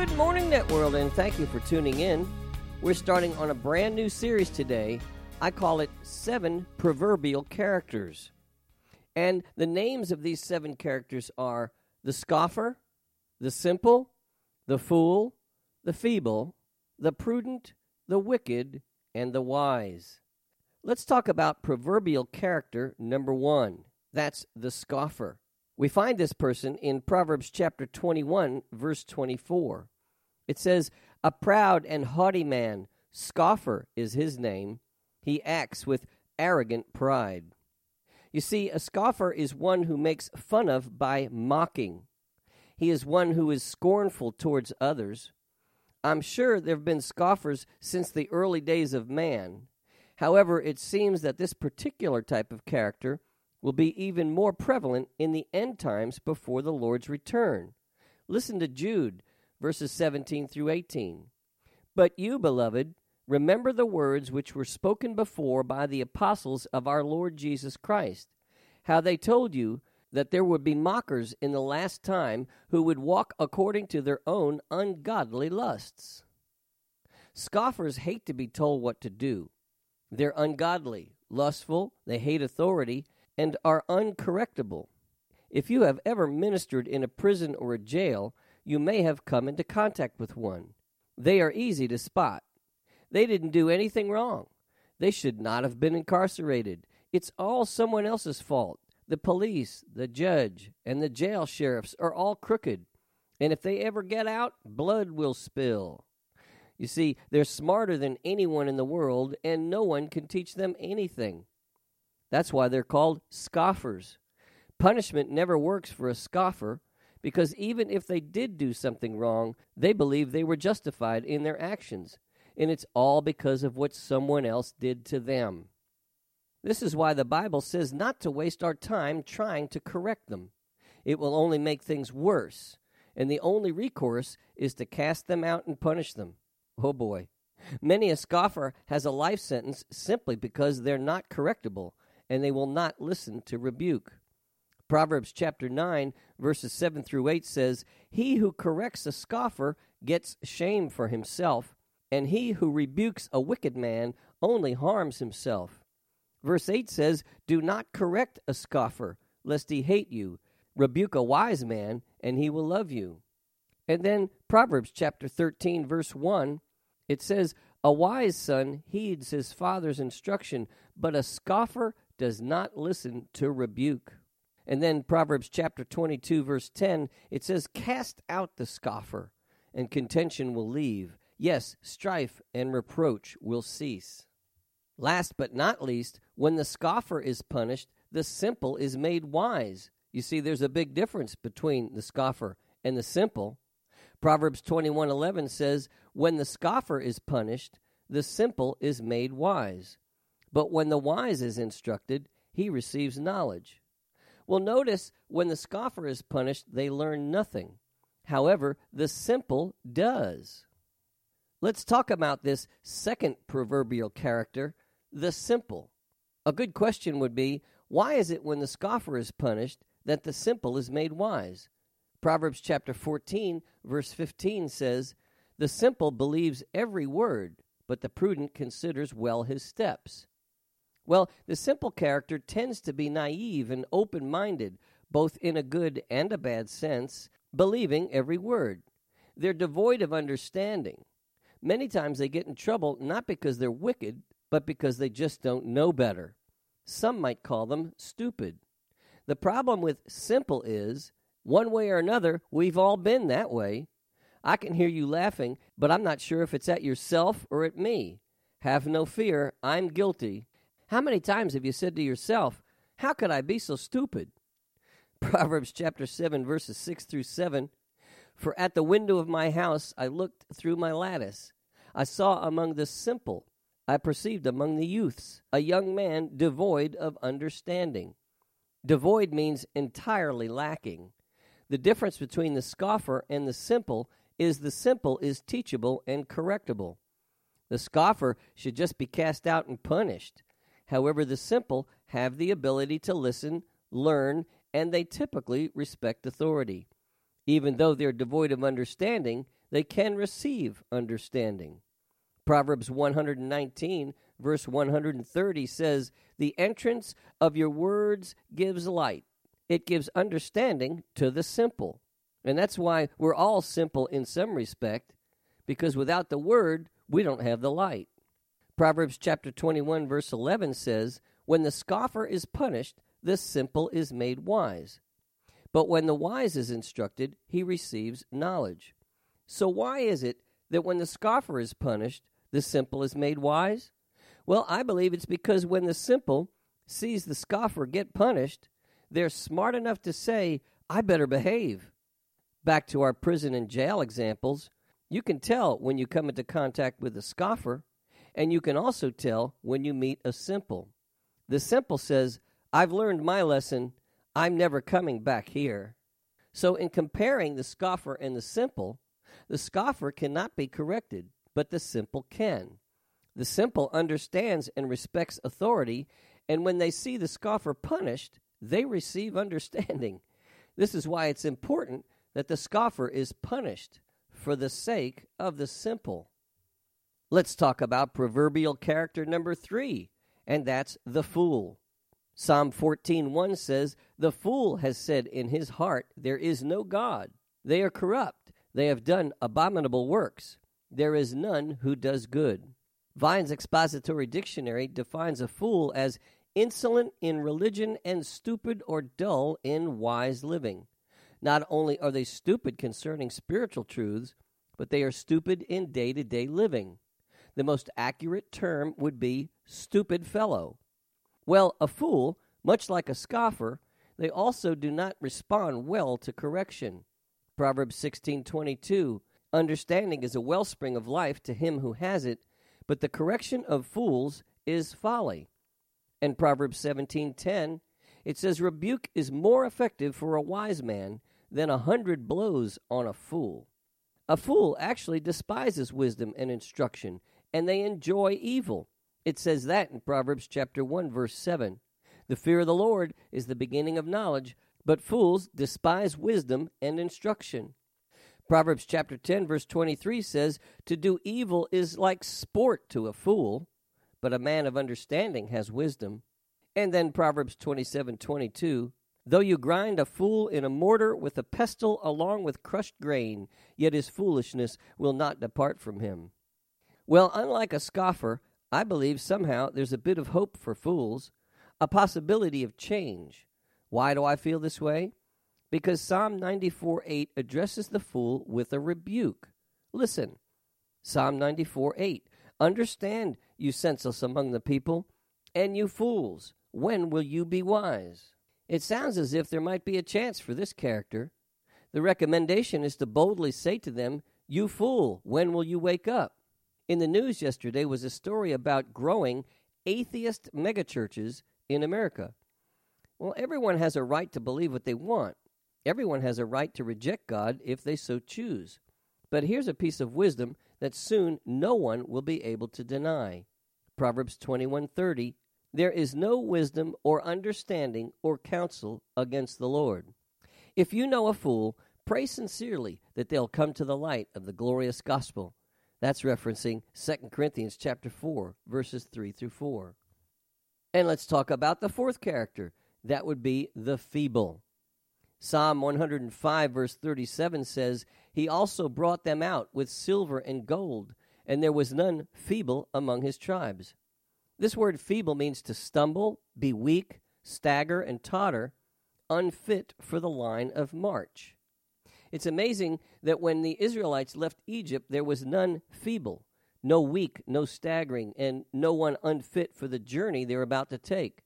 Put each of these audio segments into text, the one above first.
Good morning, Net World, and thank you for tuning in. We're starting on a brand new series today. I call it Seven Proverbial Characters. And the names of these seven characters are the scoffer, the simple, the fool, the feeble, the prudent, the wicked, and the wise. Let's talk about proverbial character number one. That's the scoffer. We find this person in Proverbs chapter 21, verse 24. It says, A proud and haughty man, scoffer is his name. He acts with arrogant pride. You see, a scoffer is one who makes fun of by mocking. He is one who is scornful towards others. I'm sure there have been scoffers since the early days of man. However, it seems that this particular type of character will be even more prevalent in the end times before the Lord's return. Listen to Jude, verses 17 through 18. But you, beloved, remember the words which were spoken before by the apostles of our Lord Jesus Christ, how they told you that there would be mockers in the last time who would walk according to their own ungodly lusts. Scoffers hate to be told what to do. They're ungodly, lustful, they hate authority, and are uncorrectable. If you have ever ministered in a prison or a jail, you may have come into contact with one. They are easy to spot. They didn't do anything wrong. They should not have been incarcerated. It's all someone else's fault. The police, the judge, and the jail sheriffs are all crooked. And if they ever get out, blood will spill. You see, they're smarter than anyone in the world, and no one can teach them anything. That's why they're called scoffers. Punishment never works for a scoffer because even if they did do something wrong, they believe they were justified in their actions, and it's all because of what someone else did to them. This is why the Bible says not to waste our time trying to correct them. It will only make things worse, and the only recourse is to cast them out and punish them. Oh boy. Many a scoffer has a life sentence simply because they're not correctable and they will not listen to rebuke. Proverbs chapter 9, verses 7 through 8 says, He who corrects a scoffer gets shame for himself, and he who rebukes a wicked man only harms himself. Verse 8 says, Do not correct a scoffer, lest he hate you. Rebuke a wise man, and he will love you. And then Proverbs chapter 13, verse 1, it says, A wise son heeds his father's instruction, but a scoffer does not listen to rebuke. And then Proverbs chapter 22, verse 10, it says, Cast out the scoffer, and contention will leave. Yes, strife and reproach will cease. Last but not least, when the scoffer is punished, the simple is made wise. You see, there's a big difference between the scoffer and the simple. Proverbs 21:11 says, "When the scoffer is punished, the simple is made wise." But when the wise is instructed, he receives knowledge. Well, notice when the scoffer is punished, they learn nothing. However, the simple does. Let's talk about this second proverbial character, the simple. A good question would be why is it when the scoffer is punished that the simple is made wise? Proverbs chapter 14, verse 15 says, The simple believes every word, but the prudent considers well his steps. Well, the simple character tends to be naive and open minded, both in a good and a bad sense, believing every word. They're devoid of understanding. Many times they get in trouble not because they're wicked, but because they just don't know better. Some might call them stupid. The problem with simple is, one way or another, we've all been that way. I can hear you laughing, but I'm not sure if it's at yourself or at me. Have no fear, I'm guilty. How many times have you said to yourself, How could I be so stupid? Proverbs chapter 7, verses 6 through 7. For at the window of my house I looked through my lattice. I saw among the simple, I perceived among the youths, a young man devoid of understanding. Devoid means entirely lacking. The difference between the scoffer and the simple is the simple is teachable and correctable. The scoffer should just be cast out and punished. However, the simple have the ability to listen, learn, and they typically respect authority. Even though they're devoid of understanding, they can receive understanding. Proverbs 119, verse 130 says, The entrance of your words gives light, it gives understanding to the simple. And that's why we're all simple in some respect, because without the word, we don't have the light. Proverbs chapter 21, verse 11 says, When the scoffer is punished, the simple is made wise. But when the wise is instructed, he receives knowledge. So, why is it that when the scoffer is punished, the simple is made wise? Well, I believe it's because when the simple sees the scoffer get punished, they're smart enough to say, I better behave. Back to our prison and jail examples, you can tell when you come into contact with a scoffer, and you can also tell when you meet a simple. The simple says, I've learned my lesson. I'm never coming back here. So, in comparing the scoffer and the simple, the scoffer cannot be corrected, but the simple can. The simple understands and respects authority, and when they see the scoffer punished, they receive understanding. This is why it's important that the scoffer is punished for the sake of the simple. Let's talk about proverbial character number three, and that's the fool. Psalm 14:1 says, "The fool has said in his heart, there is no God. They are corrupt. They have done abominable works. There is none who does good." Vine's expository dictionary defines a fool as insolent in religion and stupid or dull in wise living. Not only are they stupid concerning spiritual truths, but they are stupid in day to day living. The most accurate term would be stupid fellow. Well, a fool, much like a scoffer, they also do not respond well to correction. Proverbs 16:22 Understanding is a wellspring of life to him who has it, but the correction of fools is folly. And Proverbs 17:10 it says rebuke is more effective for a wise man than a hundred blows on a fool. A fool actually despises wisdom and instruction, and they enjoy evil. It says that in Proverbs chapter 1 verse 7. The fear of the Lord is the beginning of knowledge, but fools despise wisdom and instruction. Proverbs chapter 10 verse 23 says, "To do evil is like sport to a fool, but a man of understanding has wisdom." And then Proverbs 27:22, Though you grind a fool in a mortar with a pestle along with crushed grain, yet his foolishness will not depart from him. Well, unlike a scoffer, I believe somehow there's a bit of hope for fools, a possibility of change. Why do I feel this way? Because Psalm 94 8 addresses the fool with a rebuke. Listen, Psalm 94 8. Understand, you senseless among the people, and you fools, when will you be wise? It sounds as if there might be a chance for this character. The recommendation is to boldly say to them, You fool, when will you wake up? In the news yesterday was a story about growing atheist megachurches in America. Well, everyone has a right to believe what they want. Everyone has a right to reject God if they so choose. But here's a piece of wisdom that soon no one will be able to deny. Proverbs 21:30 there is no wisdom or understanding or counsel against the Lord. If you know a fool, pray sincerely that they'll come to the light of the glorious gospel. That's referencing 2 Corinthians chapter 4, verses 3 through 4. And let's talk about the fourth character. That would be the feeble. Psalm 105, verse 37 says, He also brought them out with silver and gold, and there was none feeble among his tribes. This word feeble means to stumble, be weak, stagger, and totter, unfit for the line of march. It's amazing that when the Israelites left Egypt, there was none feeble, no weak, no staggering, and no one unfit for the journey they're about to take.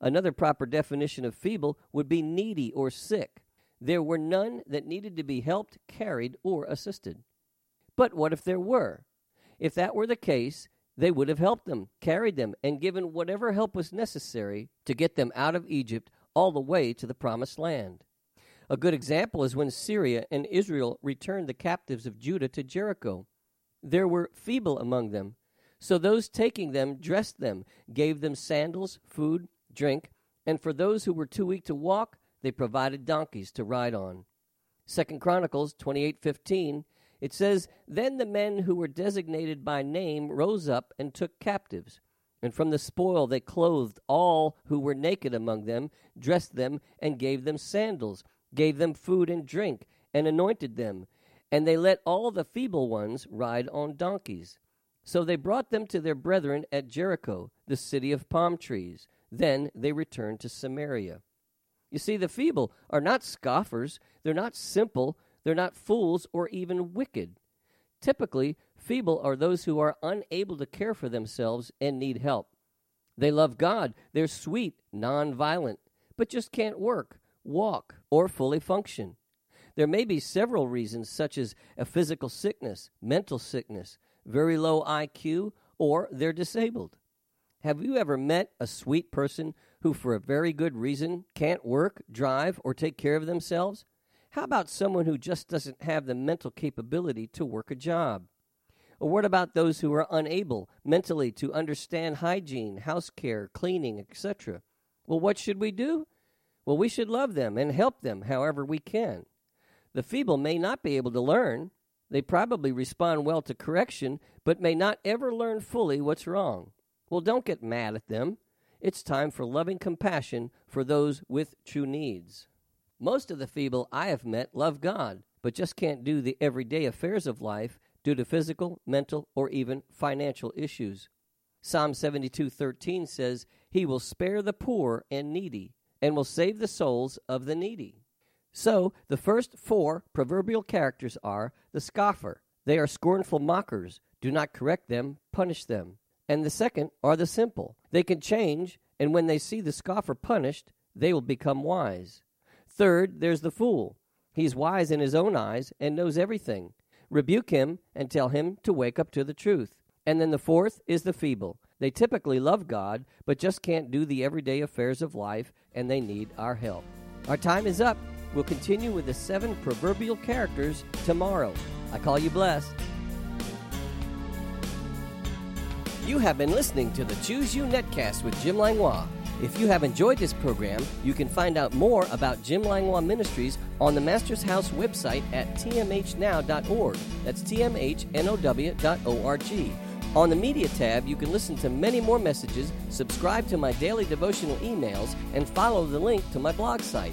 Another proper definition of feeble would be needy or sick. There were none that needed to be helped, carried, or assisted. But what if there were? If that were the case, they would have helped them, carried them, and given whatever help was necessary to get them out of Egypt all the way to the promised land. A good example is when Syria and Israel returned the captives of Judah to Jericho. There were feeble among them, so those taking them dressed them, gave them sandals, food, drink, and for those who were too weak to walk, they provided donkeys to ride on. Second Chronicles 28:15 it says then the men who were designated by name rose up and took captives and from the spoil they clothed all who were naked among them dressed them and gave them sandals gave them food and drink and anointed them and they let all the feeble ones ride on donkeys so they brought them to their brethren at Jericho the city of palm trees then they returned to Samaria. You see, the feeble are not scoffers, they're not simple, they're not fools, or even wicked. Typically, feeble are those who are unable to care for themselves and need help. They love God, they're sweet, non-violent, but just can't work, walk, or fully function. There may be several reasons, such as a physical sickness, mental sickness, very low IQ, or they're disabled. Have you ever met a sweet person who, for a very good reason, can't work, drive, or take care of themselves? How about someone who just doesn't have the mental capability to work a job? Or what about those who are unable mentally to understand hygiene, house care, cleaning, etc.? Well, what should we do? Well, we should love them and help them however we can. The feeble may not be able to learn. They probably respond well to correction, but may not ever learn fully what's wrong. Well, don't get mad at them. It's time for loving compassion for those with true needs. Most of the feeble I have met love God, but just can't do the everyday affairs of life due to physical, mental, or even financial issues. Psalm 72:13 says, "He will spare the poor and needy, and will save the souls of the needy." So, the first four proverbial characters are the scoffer. They are scornful mockers. Do not correct them, punish them and the second are the simple. They can change, and when they see the scoffer punished, they will become wise. Third, there's the fool. He's wise in his own eyes and knows everything. Rebuke him and tell him to wake up to the truth. And then the fourth is the feeble. They typically love God, but just can't do the everyday affairs of life, and they need our help. Our time is up. We'll continue with the seven proverbial characters tomorrow. I call you blessed. You have been listening to the Choose You Netcast with Jim Langlois. If you have enjoyed this program, you can find out more about Jim Langlois Ministries on the Master's House website at tmhnow.org. That's tmhnow.org. On the Media tab, you can listen to many more messages, subscribe to my daily devotional emails, and follow the link to my blog site.